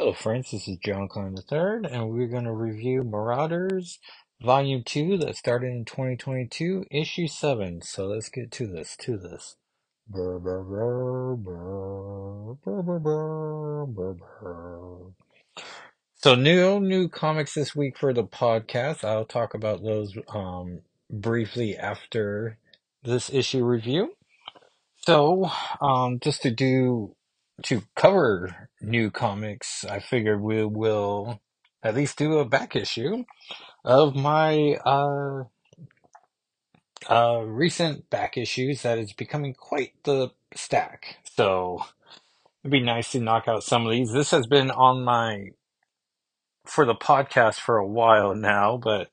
Hello, friends. This is John Klein III, and we're going to review Marauders Volume 2 that started in 2022, Issue 7. So let's get to this, to this. So new, new comics this week for the podcast. I'll talk about those um, briefly after this issue review. So, um, just to do to cover new comics, I figured we will at least do a back issue of my uh, uh, recent back issues that is becoming quite the stack. So it'd be nice to knock out some of these. This has been on my for the podcast for a while now, but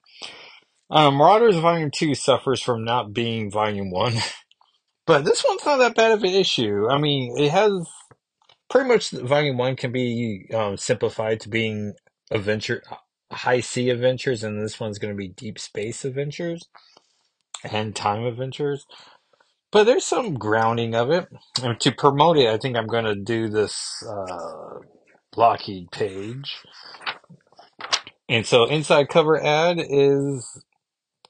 um, Marauders Volume Two suffers from not being Volume One. But this one's not that bad of an issue. I mean, it has pretty much volume one can be um, simplified to being adventure high sea adventures and this one's going to be deep space adventures and time adventures. But there's some grounding of it. And to promote it i think i'm going to do this uh, lockheed page. And so inside cover ad is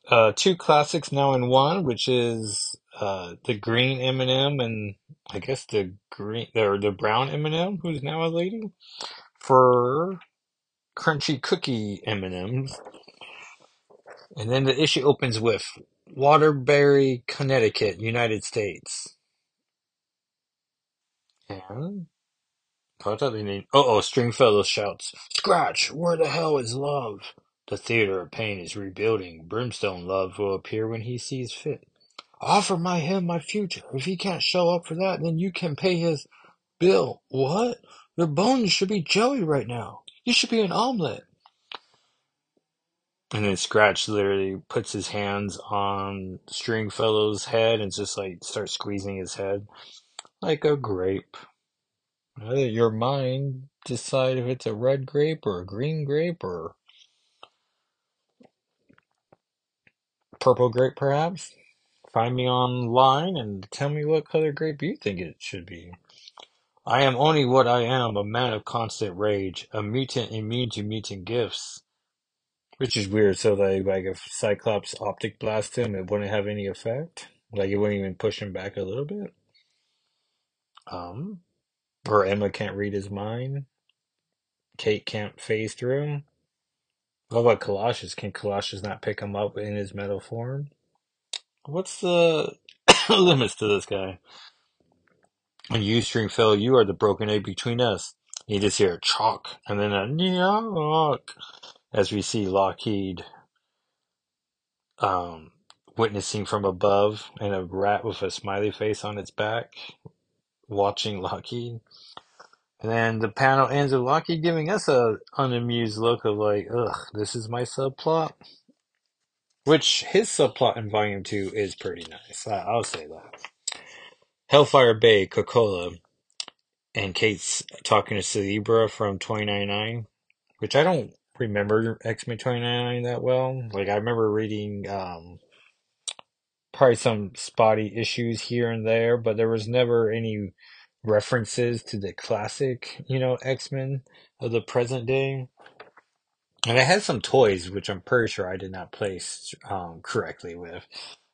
uh, two classics now in one which is uh, the green m&m and i guess the green or the brown m&m who's now a lady for crunchy cookie M&Ms. And then the issue opens with Waterbury, Connecticut, United States. And other name? Oh, oh, Stringfellow shouts, Scratch, where the hell is love? The theater of pain is rebuilding. Brimstone love will appear when he sees fit. Offer my him my future. If he can't show up for that, then you can pay his bill. What? Your bones should be jelly right now. You should be an omelet. And then Scratch literally puts his hands on Stringfellow's head and just like starts squeezing his head like a grape. Your mind decide if it's a red grape or a green grape or purple grape, perhaps. Find me online and tell me what color grape you think it should be. I am only what I am, a man of constant rage, a mutant immune to mutant gifts. Which is weird. So like, like if Cyclops optic blast him, it wouldn't have any effect. Like it wouldn't even push him back a little bit. Um, or Emma can't read his mind. Kate can't phase through him. What about Colossus? Can Colossus not pick him up in his metal form? What's the limits to this guy? And you, Stringfellow, you are the broken egg between us. You just hear a chalk and then a nyok as we see Lockheed um, witnessing from above and a rat with a smiley face on its back watching Lockheed. And then the panel ends with Lockheed giving us a unamused look of like, ugh, this is my subplot. Which his subplot in volume two is pretty nice. I, I'll say that. Hellfire Bay, Krakoa, and Kate's talking to Cerebra from 2099, which I don't remember X-Men 2099 that well. Like I remember reading um, probably some spotty issues here and there, but there was never any references to the classic, you know, X-Men of the present day. And I had some toys, which I'm pretty sure I did not place um, correctly with.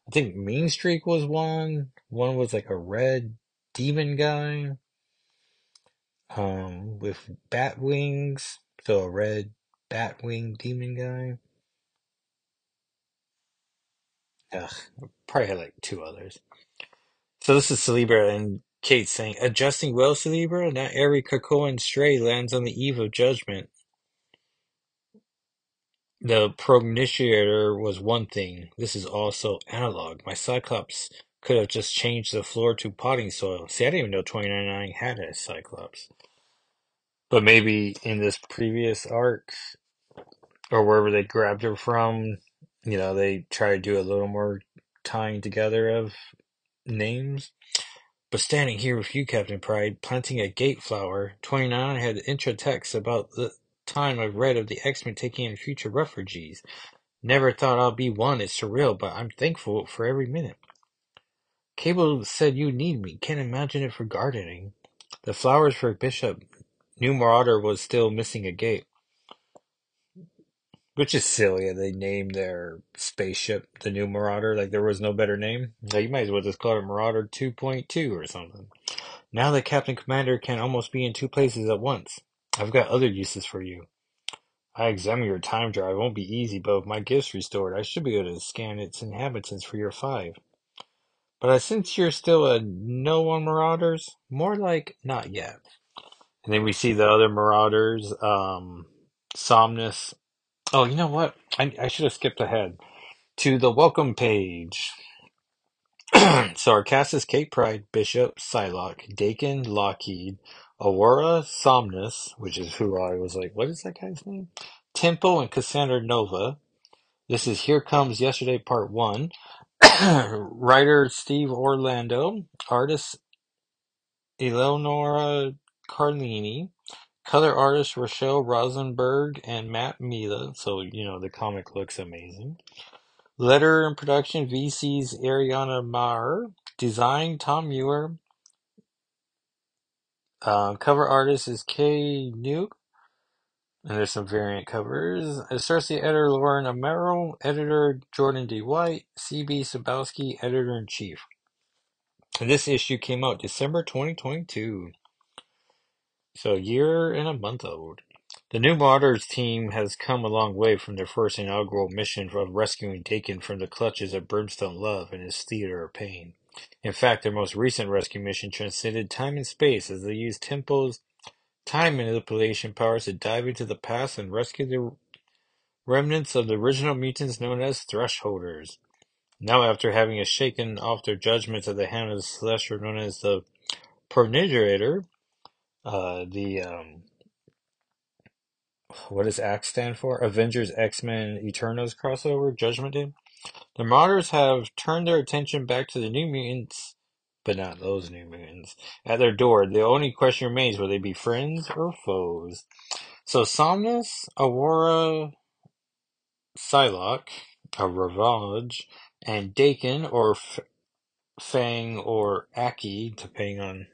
I think Mean Streak was one. One was like a red demon guy um, with bat wings. So a red bat wing demon guy. Ugh, probably had like two others. So this is Cerebra and Kate saying, Adjusting well, Cerebra? Not every Krakoan stray lands on the eve of judgment. The Progenitor was one thing. This is also analog. My Cyclops could have just changed the floor to potting soil. See, I didn't even know 2099 had a Cyclops. But maybe in this previous arc, or wherever they grabbed her from, you know, they try to do a little more tying together of names. But standing here with you, Captain Pryde, planting a gate flower, 29 had intro text about the time I've read of the X-Men taking in future refugees. Never thought I'll be one. It's surreal, but I'm thankful for every minute. Cable said you need me. Can't imagine it for gardening. The flowers for Bishop New Marauder was still missing a gate, which is silly. They named their spaceship the New Marauder like there was no better name. Like you might as well just call it Marauder 2.2 or something. Now the Captain Commander can almost be in two places at once. I've got other uses for you. I examine your time drive. It won't be easy, but with my gifts restored, I should be able to scan its inhabitants for your five. But I sense you're still a no on Marauders. More like not yet. And then we see the other Marauders, um, Somnus. Oh, you know what? I, I should have skipped ahead to the welcome page. so is Kate Pryde, Bishop, Psylocke, Daken, Lockheed, Aurora, Somnus, which is who I was like, what is that guy's name? Tempo and Cassandra Nova. This is Here Comes Yesterday Part 1. Writer Steve Orlando, artist Eleonora Carlini, color artist Rachelle Rosenberg and Matt Milla. So, you know, the comic looks amazing. Letter and production VC's Ariana Maher. Design Tom Muir. Uh, cover artist is Kay Nuke. And there's some variant covers. Associate editor Lauren Amaro. Editor Jordan D. White. CB Cebulski, editor in chief. This issue came out December 2022. So a year and a month old. The New Marauders team has come a long way from their first inaugural mission of rescuing Daken from the clutches of Brimstone Love and his theater of pain. In fact, their most recent rescue mission transcended time and space as they used Tempo's time manipulation powers to dive into the past and rescue the remnants of the original mutants known as Thresholders. Now, after having shaken off their judgments at the hand of the Celestial known as the Progenitor, uh, the um, what does ACT stand for? Avengers, X-Men, Eternals crossover, Judgment Day. The Marauders have turned their attention back to the New Mutants, but not those New Mutants, at their door. The only question remains, will they be friends or foes? So Somnus, Aurora, Psylocke, a Ravage, and Daken, or F- Fang, or Aki, depending on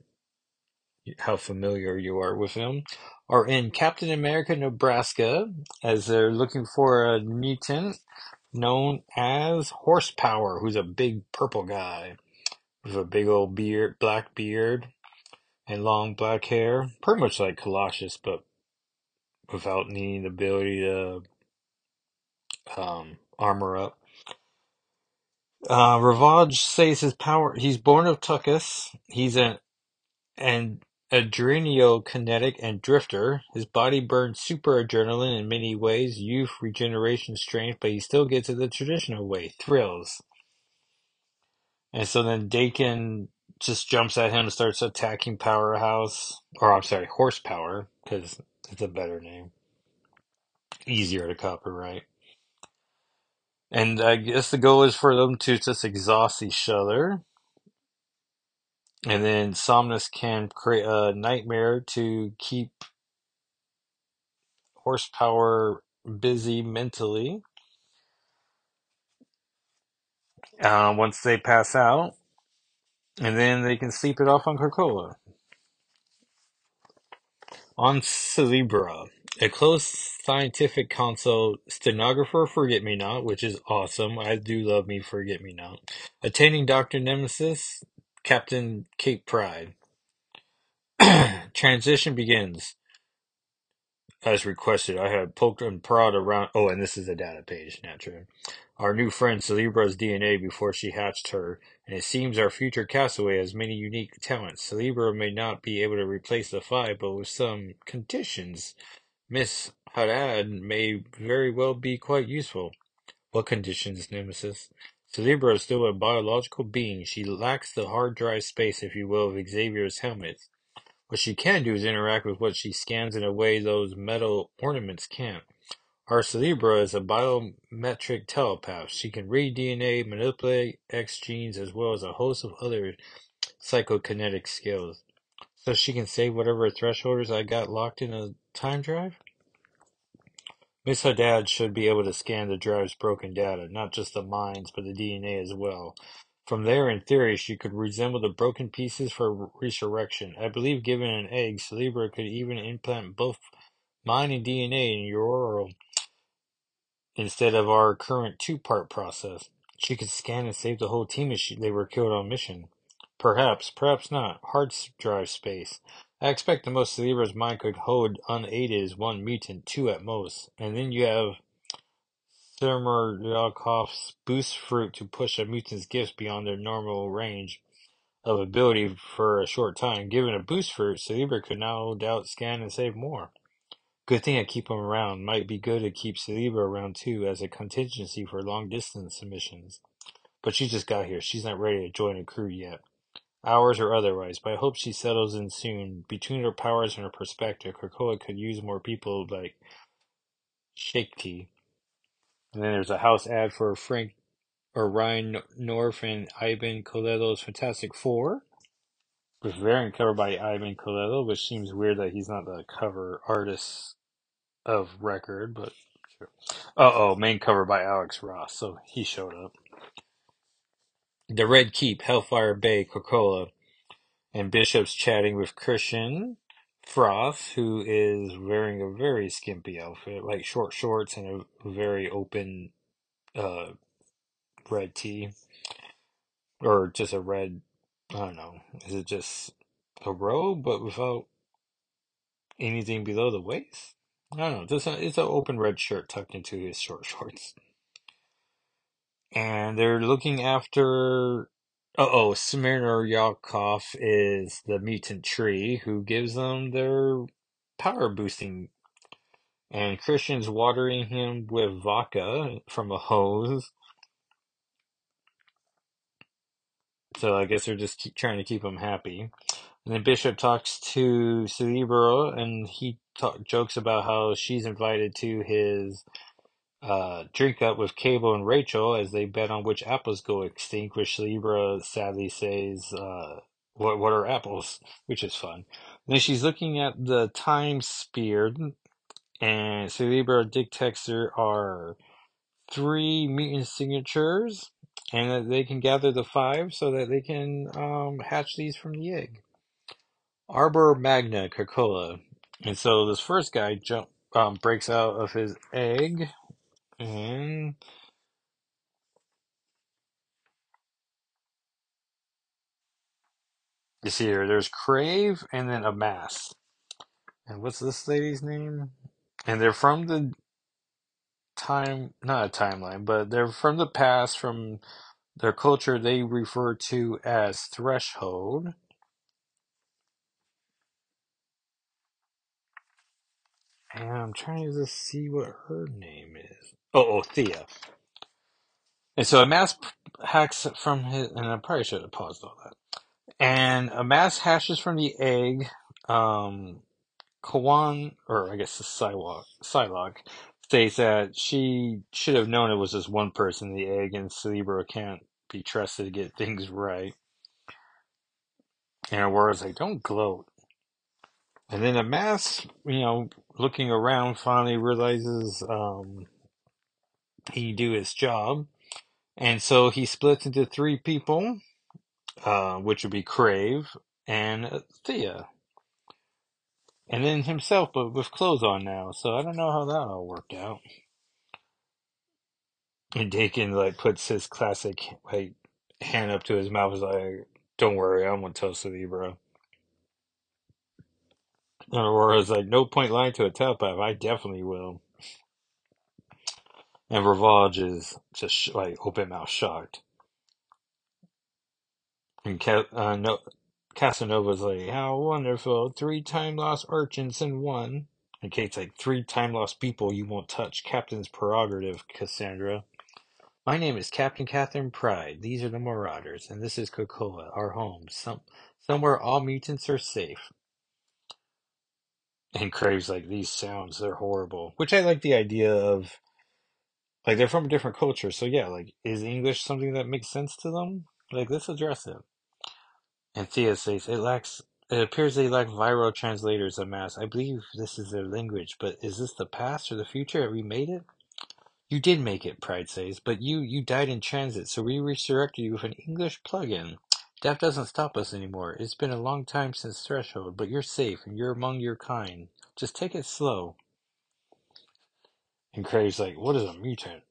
how familiar you are with him, are in Captain America, Nebraska, as they're looking for a mutant known as Horsepower, who's a big purple guy with a big old beard, black beard, and long black hair. Pretty much like Colossus, but without needing the ability to um, armor up. Uh, Ravage says his power. He's born of Tuckus. He's an and adrenokinetic and drifter. His body burns super adrenaline in many ways, youth, regeneration, strength, but he still gets it the traditional way, thrills. And so then Daken just jumps at him and starts attacking Powerhouse, or I'm sorry, Horsepower, because it's a better name. Easier to copyright. And I guess the goal is for them to just exhaust each other. And then Somnus can create a nightmare to keep horsepower busy mentally. Uh, once they pass out, and then they can sleep it off on Krakoa. On Cerebra, a close scientific console stenographer Forget Me Not, which is awesome. I do love me Forget Me Not. Attaining Dr. Nemesis, Captain Kate Pryde. Transition begins. As requested, I have poked and prod around. Oh, and this is a data page, naturally. Our new friend Cerebra's DNA before she hatched her, and it seems our future castaway has many unique talents. Cerebra may not be able to replace the five, but with some conditions, Miss Haddad may very well be quite useful. What conditions, Nemesis? Cerebra is still a biological being. She lacks the hard drive space, if you will, of Xavier's helmet. What she can do is interact with what she scans in a way those metal ornaments can't. Our Cerebra is a biometric telepath. She can read DNA, manipulate X genes, as well as a host of other psychokinetic skills. So she can save whatever thresholders I got locked in a time drive? Miss Haddad should be able to scan the drive's broken data, not just the minds, but the DNA as well. From there, in theory, she could resemble the broken pieces for resurrection. I believe given an egg, Cerebra could even implant both mine and DNA in your oral instead of our current two-part process. She could scan and save the whole team if she, they were killed on mission. Perhaps, perhaps not. Hard drive space. I expect the most Cerebra's mind could hold unaided is one mutant, two at most. And then you have Thermoryakov's boost fruit to push a mutant's gifts beyond their normal range of ability for a short time. Given a boost fruit, Cerebra could no doubt scan and save more. Good thing I keep him around. Might be good to keep Cerebra around too as a contingency for long distance missions. But she just got here. She's not ready to join a crew yet. Hours or otherwise, but I hope she settles in soon. Between her powers and her perspective, Krakoa could use more people like Shakti. And then there's a house ad for Frank or Ryan North and Iban Coello's Fantastic Four. With variant cover by Iban Coello, which seems weird that he's not the cover artist of record, but sure. Uh oh, main cover by Alex Ross, so he showed up. The Red Keep, Hellfire Bay, Krakoa, and Bishop's chatting with Christian Frost, who is wearing a very skimpy outfit, like short shorts and a very open uh, red tee, or just a red. I don't know. Is it just a robe, but without anything below the waist? I don't know. This it's an open red shirt tucked into his short shorts, and they're looking after Uh oh, Smirnor Yakov is the mutant tree who gives them their power boosting. And Christian's watering him with vodka from a hose. So I guess they're just keep, trying to keep him happy. And then Bishop talks to Cerebro and he talk, jokes about how she's invited to his uh, drink up with Cable and Rachel as they bet on which apples go extinct, which Libra sadly says, uh, what, what are apples? Which is fun. And then she's looking at the time spear, and Cerebra detects there are three mutant signatures, and that they can gather the five so that they can um, hatch these from the egg. Arbor Magna Krakoa. And so this first guy jump um, breaks out of his egg and you see here, there's Crave and then a mass. And what's this lady's name? And they're from the time, not a timeline, but they're from the past, from their culture they refer to as Threshold. And I'm trying to see what her name is. Oh, oh Thea. And so a mass hacks from his, and I probably should have paused all that. And a mass hashes from the egg. Um, Kwannon, or I guess the Psylocke, Psylocke, states that she should have known it was just one person the egg, and Cerebro can't be trusted to get things right. And Aurora's like, don't gloat. And then a mass, you know, looking around, finally realizes um, he do his job. And so he splits into three people, uh, which would be Crave and Thea. And then himself, but with clothes on now. So I don't know how that all worked out. And Daken like puts his classic like hand up to his mouth, is like, "Don't worry, I'm gonna tell Cerebro." And Aurora's like, "No point lying to a telepath. I definitely will." And Ravage is just like open mouth shocked. And Ca- uh, no- Casanova's like, "How wonderful! Three time lost urchins in one." And Kate's like, three time lost people you won't touch. Captain's prerogative, Cassandra. My name is Captain Catherine Pryde. These are the Marauders, and this is Krakoa, our home. Some somewhere all mutants are safe. And Crave's like, these sounds, they're horrible. Which I like the idea of like they're from a different culture, so yeah, like is English something that makes sense to them? Like let's address it. And Thea says it lacks it appears they lack viral translators of mass. I believe this is their language, but is this the past or the future? Have we made it? You did make it, Pryde says, but you you died in transit, so we resurrected you with an English plug-in. Death doesn't stop us anymore. It's been a long time since Threshold, but you're safe and you're among your kind. Just take it slow. And Craig's like, what is a mutant?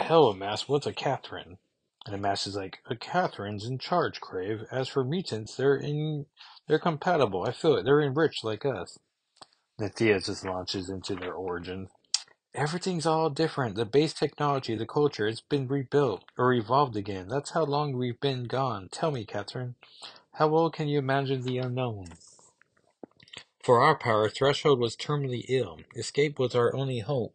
Hell, Mass, what's a Catherine? And the Mass is like, a Catherine's in charge, Crave. As for mutants, they're in, they're compatible. I feel it. They're enriched like us. Thea just launches into their origin. Everything's all different. The base technology, the culture, it's been rebuilt or evolved again. That's how long we've been gone. Tell me, Catherine, how well can you imagine the unknown? For our power, Threshold was terminally ill. Escape was our only hope.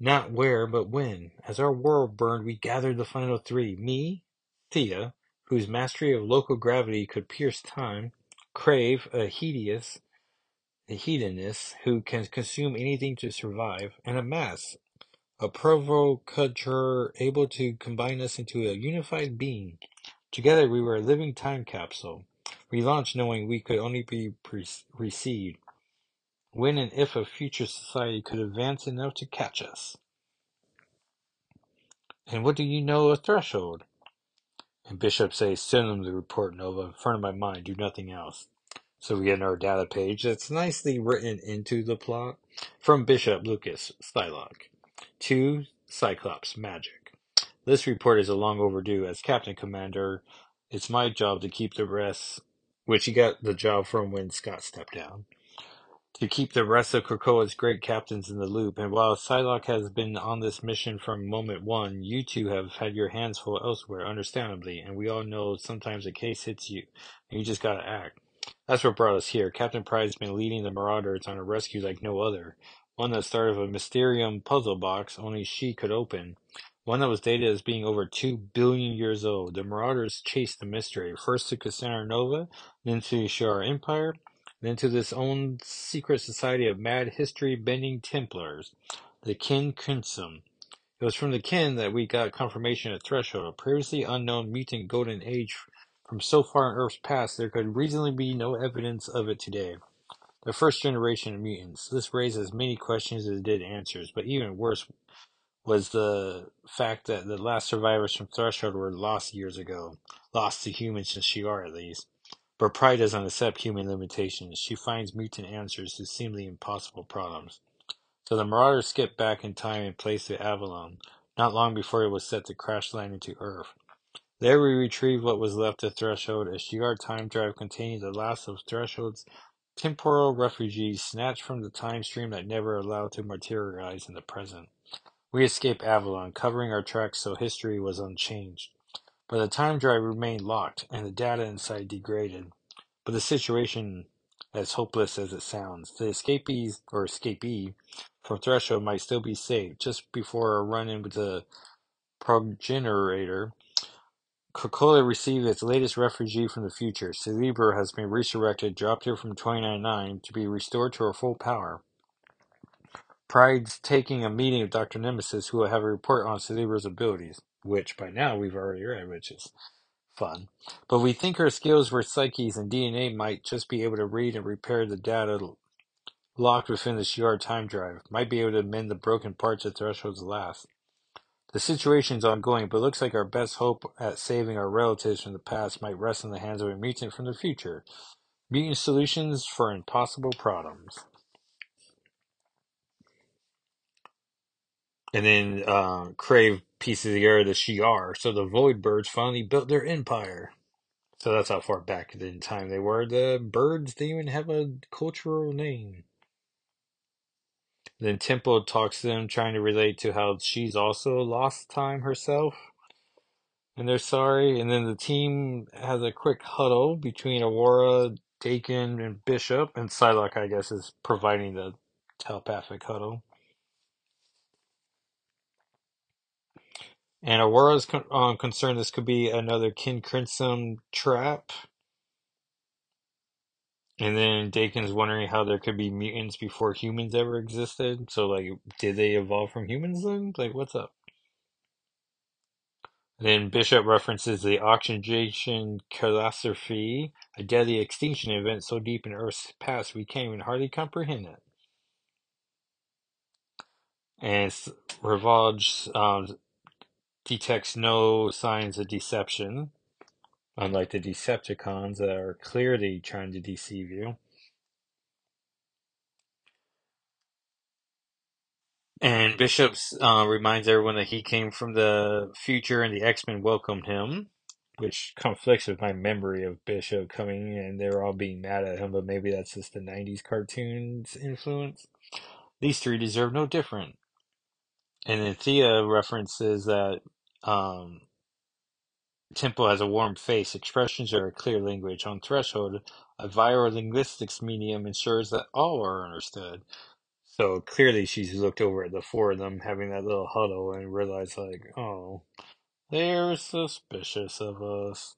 Not where, but when. As our world burned, we gathered the final three. Me, Thea, whose mastery of local gravity could pierce time. Crave, a hideous, a hedonist who can consume anything to survive. And a mass, a provocateur able to combine us into a unified being. Together we were a living time capsule. We launched knowing we could only be pre- received when and if a future society could advance enough to catch us. And what do you know of Threshold? And Bishop says, send them the report, Nova, in front of my mind, do nothing else. So we get our data page that's nicely written into the plot. From Bishop Lucas, Psylocke. To Cyclops, Magik. This report is a long overdue. As Captain Commander, it's my job to keep the rest, which he got the job from when Scott stepped down to keep the rest of Krakoa's great captains in the loop. And while Psylocke has been on this mission from moment one, you two have had your hands full elsewhere, understandably. And we all know sometimes a case hits you, and you just gotta act. That's what brought us here. Captain Pryde's been leading the Marauders on a rescue like no other. One that started with a Mysterium puzzle box only she could open. One that was dated as being over two billion years old. The Marauders chased the mystery, first to Cassandra Nova, then to the Shi'ar Empire, then to this own secret society of mad history-bending Templars, the Kin Crimson. It was from the Kin that we got confirmation at Threshold, a previously unknown mutant golden age from so far in Earth's past there could reasonably be no evidence of it today. The first generation of mutants. This raised as many questions as it did answers, but even worse was the fact that the last survivors from Threshold were lost years ago. Lost to humans and Shi'ar at least. But Pryde doesn't accept human limitations. She finds mutant answers to seemingly impossible problems. So the Marauder skipped back in time and place to Avalon, not long before it was set to crash land into Earth. There we retrieved what was left of Threshold, a Shi'ar time drive containing the last of Threshold's temporal refugees snatched from the time stream that never allowed to materialize in the present. We escaped Avalon, covering our tracks so history was unchanged. But the time drive remained locked, and the data inside degraded. But the situation, as hopeless as it sounds, the escapees, or escapee, from Threshold might still be saved. Just before a run-in with the progenitor, Krakoa received its latest refugee from the future. Cerebra has been resurrected, dropped here from 299 to be restored to her full power. Pryde's taking a meeting with Dr. Nemesis, who will have a report on Cerebra's abilities which by now we've already read, which is fun. But we think our skills with psyches and DNA might just be able to read and repair the data locked within the Shi'ar time drive, might be able to mend the broken parts of Threshold's last. The situation's ongoing, but looks like our best hope at saving our relatives from the past might rest in the hands of a mutant from the future. Mutant solutions for impossible problems. And then uh, Crave pieces together the Shi'ar, so the Void Birds finally built their empire. So that's how far back in time they were. The birds didn't even have a cultural name. Then Tempo talks to them, trying to relate to how she's also lost time herself. And they're sorry. And then the team has a quick huddle between Aurora, Daken, and Bishop. And Psylocke, I guess, is providing the telepathic huddle. And Aurora's con- um, concerned this could be another Kin Crimson trap. And then Daken's wondering how there could be mutants before humans ever existed. So, like, did they evolve from humans then? Like, what's up? Then Bishop references the oxygenation catastrophe, a deadly extinction event so deep in Earth's past we can't even hardly comprehend it. and Ravage um, detects no signs of deception, unlike the Decepticons that are clearly trying to deceive you. And Bishop uh, reminds everyone that he came from the future and the X-Men welcomed him, which conflicts with my memory of Bishop coming and they're all being mad at him, but maybe that's just the 90s cartoons influence. These three deserve no different. And then Thea references that um, Tempo has a warm face, expressions are a clear language. On Threshold, a viral linguistics medium ensures that all are understood. So clearly she's looked over at the four of them having that little huddle and realized like, oh, they're suspicious of us.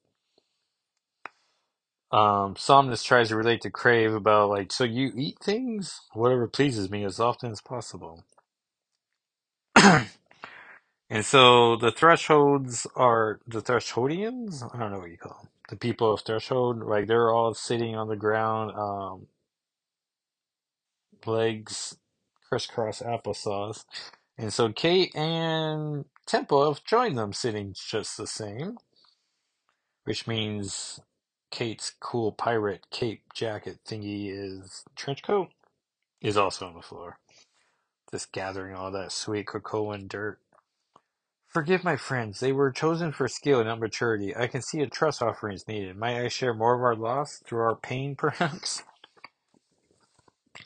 Um, Somnus tries to relate to Crave about like, so you eat things? Whatever pleases me as often as possible. and so the thresholds are the thresholdians? I don't know what you call them. The people of threshold, like they're all sitting on the ground, um, legs crisscross applesauce. And so Kate and Tempo have joined them sitting just the same, which means Kate's cool pirate cape jacket thingy is trench coat is also on the floor. Just gathering all that sweet cocoa and dirt. Forgive my friends, they were chosen for skill, not maturity. I can see a trust offering is needed. Might I share more of our loss through our pain, perhaps?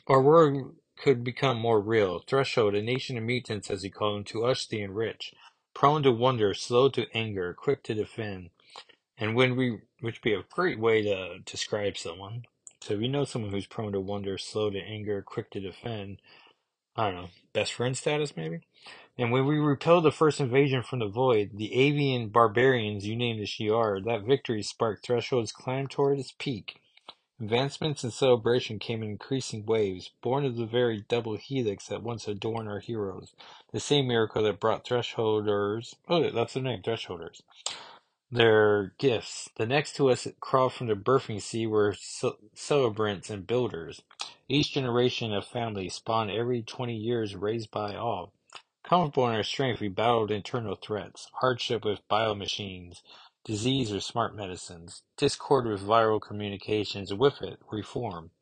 Our world could become more real. Threshold, a nation of mutants, as he called them, to us the enriched. Prone to wonder, slow to anger, quick to defend. And when we, which would be a great way to describe someone. So if you know someone who's prone to wonder, slow to anger, quick to defend, I don't know, best friend status maybe? And when we repelled the first invasion from the void, the avian barbarians you named the Shi'ar, that victory sparked Threshold's climb toward its peak. Advancements and celebration came in increasing waves, born of the very double helix that once adorned our heroes, the same miracle that brought Thresholders, oh, that's their name, Thresholders, their gifts. The next to us crawled from the birthing sea were celebrants and builders. Each generation of family spawned every twenty years raised by all. Comfortable in our strength, we battled internal threats, hardship with biomachines, disease with smart medicines, discord with viral communications, with it, reform.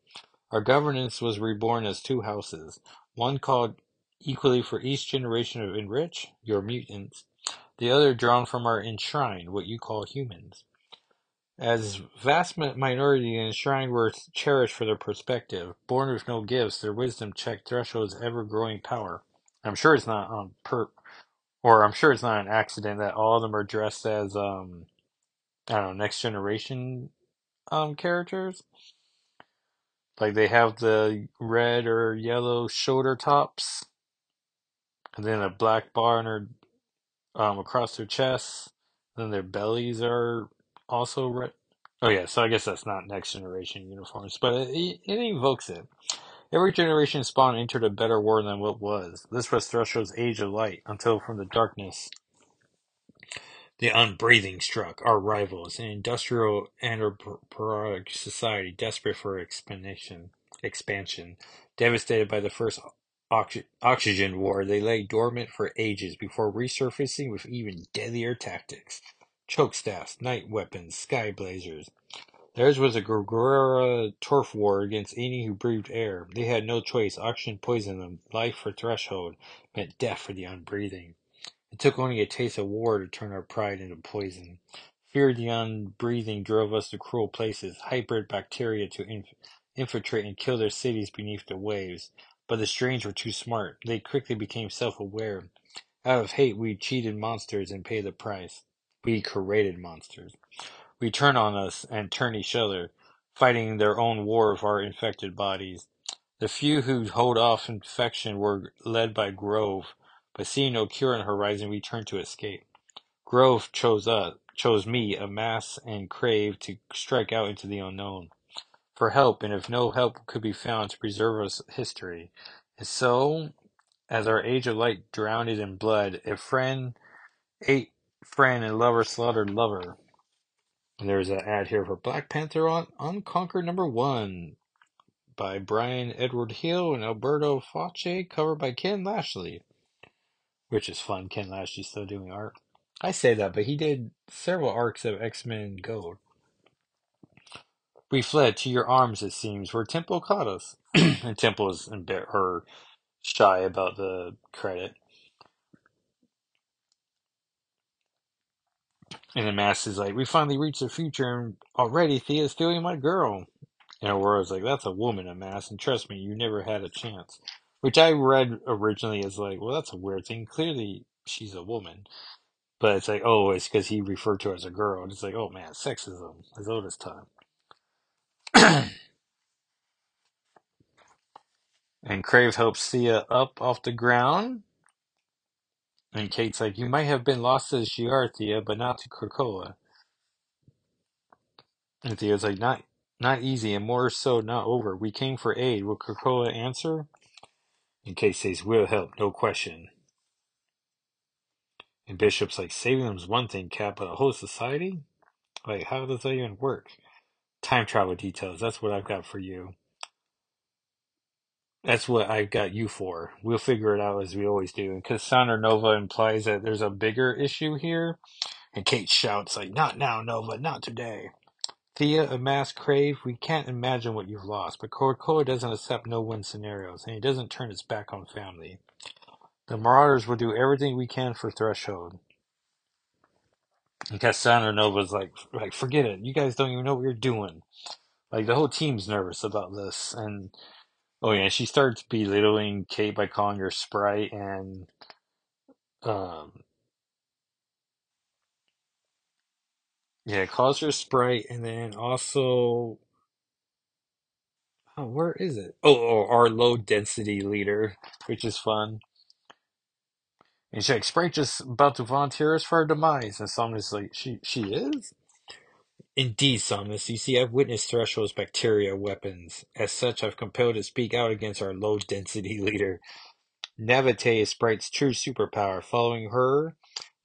Our governance was reborn as two houses, one called equally for each generation of enrich, your mutants, the other drawn from our enshrined, what you call humans. As vast minority enshrined were cherished for their perspective, born with no gifts, their wisdom checked threshold's ever-growing power. I'm sure it's not on per, or I'm sure it's not an accident that all of them are dressed as um, I don't know, next generation um characters. Like they have the red or yellow shoulder tops, and then a black bar their um across their chests. Then their bellies are also red. Oh yeah, so I guess that's not next generation uniforms, but it, it invokes it. Every generation spawned entered a better world than what was. This was Threshold's age of light, until from the darkness the unbreathing struck, our rivals, an industrial anthropomorphic society desperate for expansion. Expansion, devastated by the first oxy- oxygen war, they lay dormant for ages before resurfacing with even deadlier tactics: Chokestaffs, night weapons, sky blazers. Theirs was a guerrilla turf war against any who breathed air. They had no choice. Oxygen poisoned them. Life for Threshold meant death for the unbreathing. It took only a taste of war to turn our pride into poison. Fear of the unbreathing drove us to cruel places, hybrid bacteria to inf- infiltrate and kill their cities beneath the waves. But the strange were too smart. They quickly became self-aware. Out of hate, we cheated monsters and paid the price. We created monsters. We turn on us and turn each other, fighting their own war of our infected bodies. The few who hold off infection were led by Grove, but seeing no cure on the horizon, we turned to escape. Grove chose us, chose me, a mass and crave to strike out into the unknown for help, and if no help could be found to preserve us history. And so, as our age of light drowned in blood, a friend ate friend and lover slaughtered lover. And there's an ad here for Black Panther on Unconquered number one by Bryan Edward Hill and Alberto Facci, covered by Ken Lashley. which is fun. Ken Lashley's still doing art. I say that, but he did several arcs of X Men Gold. We fled to your arms, it seems, where Tempo caught us. and Tempo is embar- her shy about the credit. And the mask is like, we finally reached the future, and already Thea's stealing my girl. And Aurora's like, that's a woman, a mask, and trust me, you never had a chance. Which I read originally as like, well, that's a weird thing. Clearly, she's a woman. But it's like, oh, it's because he referred to her as a girl. And it's like, oh man, sexism as old as time. and Crave helps Thea up off the ground. And Kate's like, you might have been lost to Shi'ar, Thea, but not to Krakoa. And Thea's like, not not easy, and more so not over. We came for aid. Will Krakoa answer? And Kate says, we'll help, no question. And Bishop's like, saving them's one thing, Cap, but a whole society? Like, how does that even work? Time travel details, that's what I've got for you. That's what I've got you for. We'll figure it out as we always do. And Cassandra Nova implies that there's a bigger issue here. And Kate shouts, like, not now, Nova, not today. Thea, a mass crave, we can't imagine what you've lost, but Krakoa doesn't accept no-win scenarios, and he doesn't turn his back on family. The Marauders will do everything we can for Threshold. And Cassandra Nova's like, like, forget it. You guys don't even know what you're doing. Like, the whole team's nervous about this. And, oh yeah, she starts belittling Kate by calling her Sprite and, um, yeah, calls her Sprite and then also, oh, where is it? Oh, oh our low density leader, which is fun. And she's like, Sprite just about to volunteer us for our demise. And Somnus like, she, she is? Indeed, Somnus, you see, I've witnessed Threshold's bacteria weapons. As such, I've compelled to speak out against our low-density leader. Navite is Sprite's true superpower. Following her,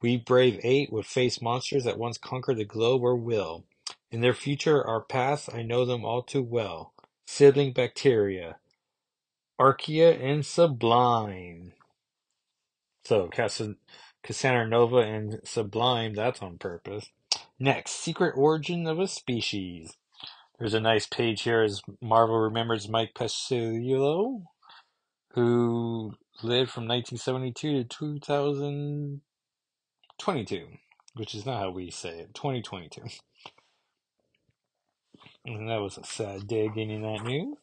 we brave eight would face monsters that once conquered the globe or will. In their future, our past, I know them all too well. Sibling bacteria. Archaea and Sublime. So, Cassandra Nova and Sublime, that's on purpose. Next, secret origin of a species. There's a nice page here as Marvel remembers Mike Pasciullo, who lived from 1972 to 2022, which is not how we say it, 2022. And that was a sad day getting that news.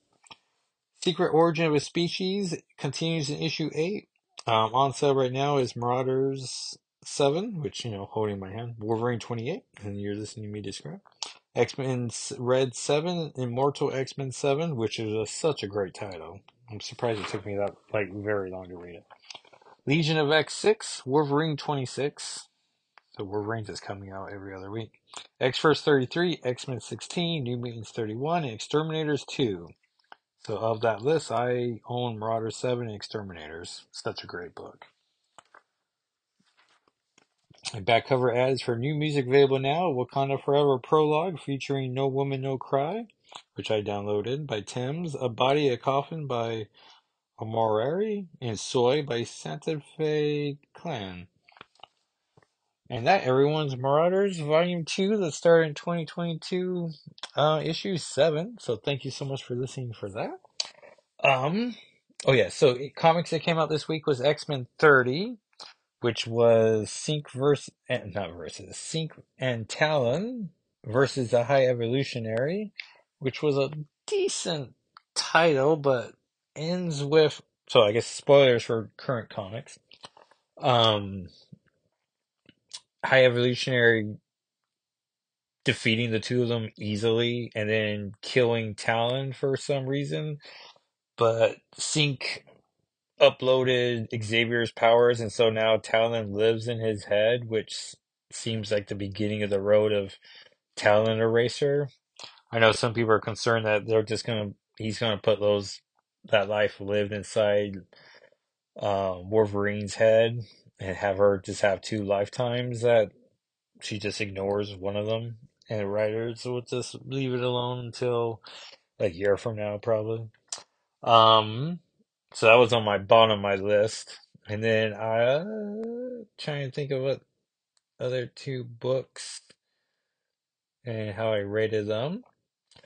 Secret Origin of a Species continues in issue 8. Um, on sale right now is Marauders 7, which, you know, holding my hand, Wolverine 28, and you're listening to me describe. X Men Red 7, Immortal X Men 7, which is a, such a great title. I'm surprised it took me that, like, very long to read it. Legion of X 6, Wolverine 26. So Wolverine's is coming out every other week. X Force 33, X Men 16, New Mutants 31, and Exterminators 2. So of that list, I own Marauder 7 and Exterminators. Such a great book. Back cover ads for new music available now. Wakanda Forever prologue featuring No Woman No Cry, which I downloaded by Tems. A Body a Coffin by Amaarae and Soy by Santa Fe Klan. And that everyone's Marauders Volume 2 that started in 2022, uh, issue 7. So thank you so much for listening for that. Um, oh yeah, so comics that came out this week was X-Men 30, which was Synch versus, not versus, Synch and Talon versus the High Evolutionary, which was a decent title, but ends with, so I guess spoilers for current comics. Um, High Evolutionary defeating the two of them easily and then killing Talon for some reason. But Synch uploaded Xavier's powers, and so now Talon lives in his head, which seems like the beginning of the road of Talon Eraser. I know some people are concerned that they're just gonna he's gonna put those that life lived inside uh, Wolverine's head and have her just have two lifetimes that she just ignores one of them and the writers will just leave it alone until a year from now probably um so that was on my bottom of my list And then I uh, trying to think of what other two books and how I rated them.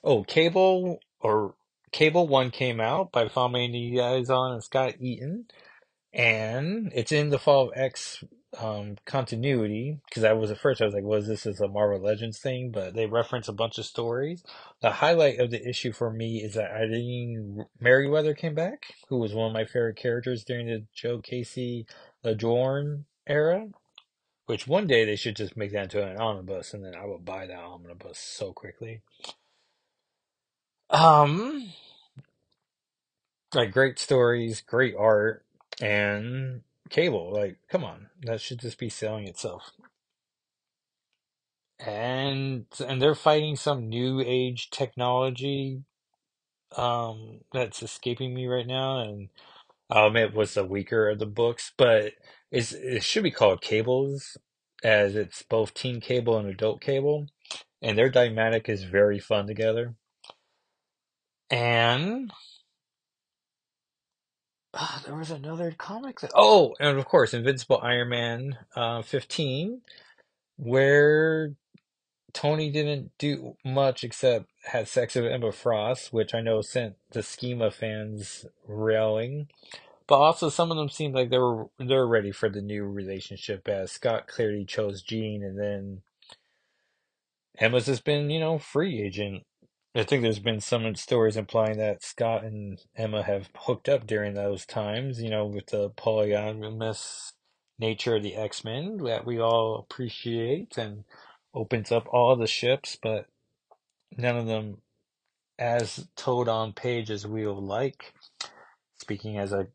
Oh, Cable or Cable One came out by Fabian Nicieza and Scott Eaton, and it's in the Fall of X um, continuity because I was at first I was like, was this is a Marvel Legends thing? But they reference a bunch of stories. The highlight of the issue for me is that Eileen Merriweather came back, who was one of my favorite characters during the Joe Casey Ladrönn era. Which one day they should just make that into an omnibus, and then I will buy that omnibus so quickly. Um, like great stories, great art, and cable. Like, come on, that should just be selling itself. And and they're fighting some new age technology um that's escaping me right now, and um it was the weaker of the books, but it's it should be called Cables, as it's both teen cable and adult cable, and their dynamic is very fun together. And Ah, there was another comic that, oh, and of course, Invincible Iron Man uh, 15, where Tony didn't do much except had sex with Emma Frost, which I know sent the Scemma fans railing. But also, some of them seemed like they were they're ready for the new relationship, as Scott clearly chose Jean, and then Emma's just been, you know, free agent. I think there's been some stories implying that Scott and Emma have hooked up during those times, you know, with the polyamorous nature of the X-Men that we all appreciate and opens up all the ships, but none of them as told on page as we would like. Speaking as a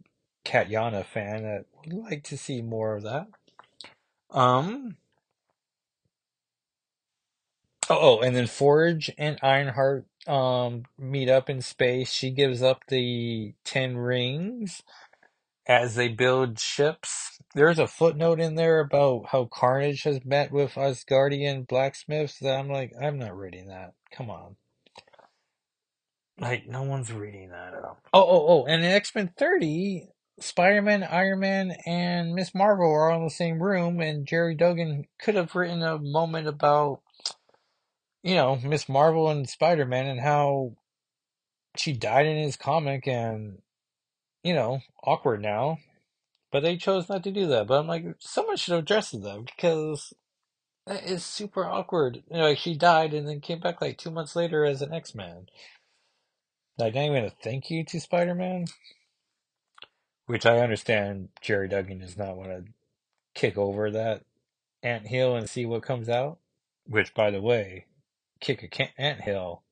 Katyana fan, I would like to see more of that. Um, Oh, oh, and then Forge and Ironheart um meet up in space. She gives up the ten rings as they build ships. There's a footnote in there about how Carnage has met with Asgardian blacksmiths that I'm like, I'm not reading that. Come on. Like, no one's reading that at all. Oh, oh, oh, and in X-Men 30, Spider-Man, Iron Man, and Miss Marvel are all in the same room, and Gerry Duggan could have written a moment about you know, Miss Marvel and Spider Man and how she died in his comic and, you know, awkward now. But they chose not to do that. But I'm like, someone should have addressed that because that is super awkward. You know, like she died and then came back like two months later as an X Man. Like, not even a thank you to Spider Man. Which I understand Gerry Duggan does not want to kick over that ant hill and see what comes out. Which, by the way, kick a can- ant hill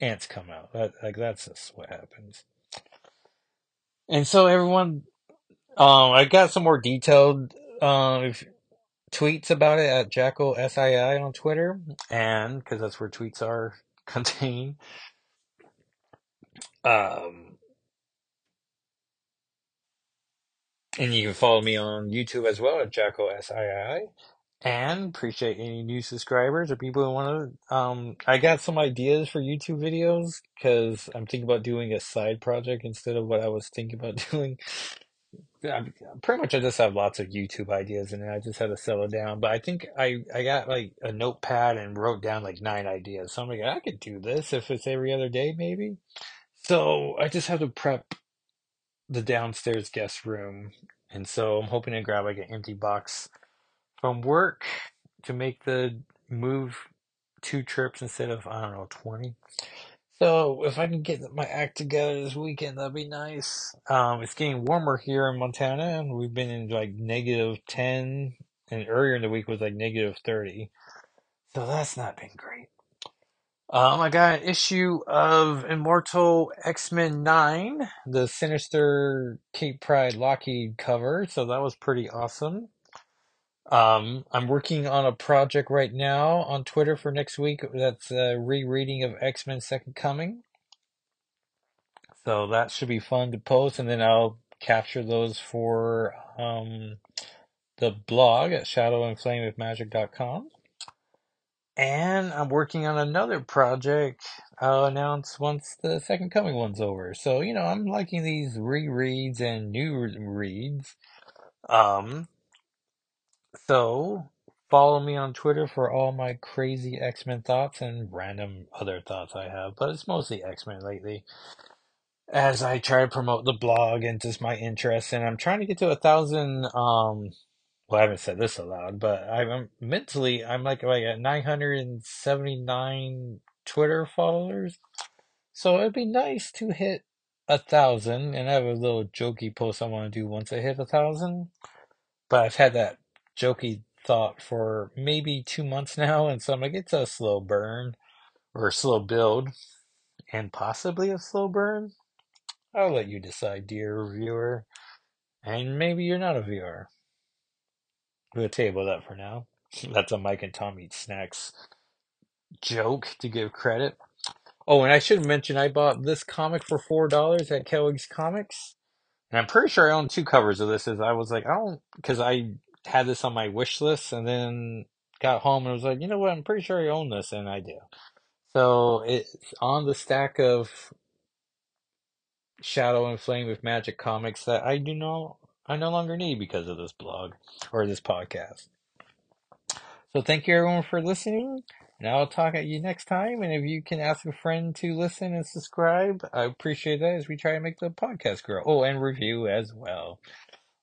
ants come out. That, like that's just what happens. And so everyone, um, I got some more detailed um tweets about it at Jackal SII on Twitter, and because that's where tweets are contained. Um, and you can follow me on YouTube as well at Jackal SII. And appreciate any new subscribers or people who want to. Um, I got some ideas for YouTube videos because I'm thinking about doing a side project instead of what I was thinking about doing. Yeah, pretty much I just have lots of YouTube ideas and I just had to settle down. But I think I, I got like a notepad and wrote down like nine ideas. So I'm like, I could do this if it's every other day, maybe. So I just have to prep the downstairs guest room. And so I'm hoping to grab like an empty box from work to make the move two trips instead of, I don't know, 20. So if I can get my act together this weekend, that'd be nice. Um, it's getting warmer here in Montana, and we've been in like negative 10, and earlier in the week was like negative 30. So that's not been great. Um, I got an issue of Immortal X-Men 9, the Sinister Kate Pryde Lockheed cover, so that was pretty awesome. Um, I'm working on a project right now on Twitter for next week that's a rereading of X-Men Second Coming. So that should be fun to post, and then I'll capture those for um, the blog at shadowandflamewithmagic.com. And I'm working on another project I'll announce once the Second Coming one's over. So, you know, I'm liking these rereads and new reads. Um, so follow me on Twitter for all my crazy X-Men thoughts and random other thoughts I have, but it's mostly X-Men lately. As I try to promote the blog and just my interests, and I'm trying to get to a thousand um well, I haven't said this aloud, but I'm mentally, I'm like like at 979 Twitter followers. So it'd be nice to hit a thousand, and I have a little jokey post I want to do once I hit a thousand. But I've had that jokey thought for maybe two months now, and so I'm like, it's a slow burn or a slow build, and possibly a slow burn. I'll let you decide, dear viewer. And maybe you're not a viewer. We'll table that for now. That's a Mike and Tom eat snacks joke to give credit. Oh, and I should mention I bought this comic for four dollars at Kellogg's Comics, and I'm pretty sure I own two covers of this. As I was like, I don't, because I had this on my wish list, and then got home and was like, you know what? I'm pretty sure I own this, and I do. So it's on the stack of Shadow and Flame with Magic comics that I do not, I no longer need because of this blog or this podcast. So thank you everyone for listening. And I'll talk at you next time. And if you can ask a friend to listen and subscribe, I appreciate that as we try to make the podcast grow. Oh, and review as well.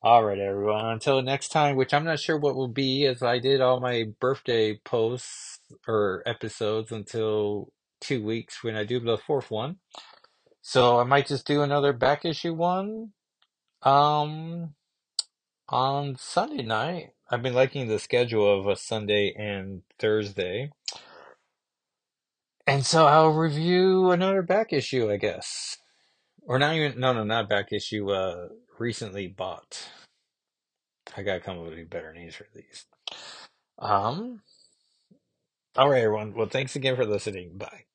All right, everyone. Until next time, which I'm not sure what will be, as I did all my birthday posts or episodes until two weeks when I do the fourth one. So I might just do another back issue one. Um, on Sunday night. I've been liking the schedule of a Sunday and Thursday. And so I'll review another back issue, I guess. Or not even, no, no, not back issue, uh, recently bought. I gotta come up with better names for these. Um, alright, everyone. Well, thanks again for listening. Bye.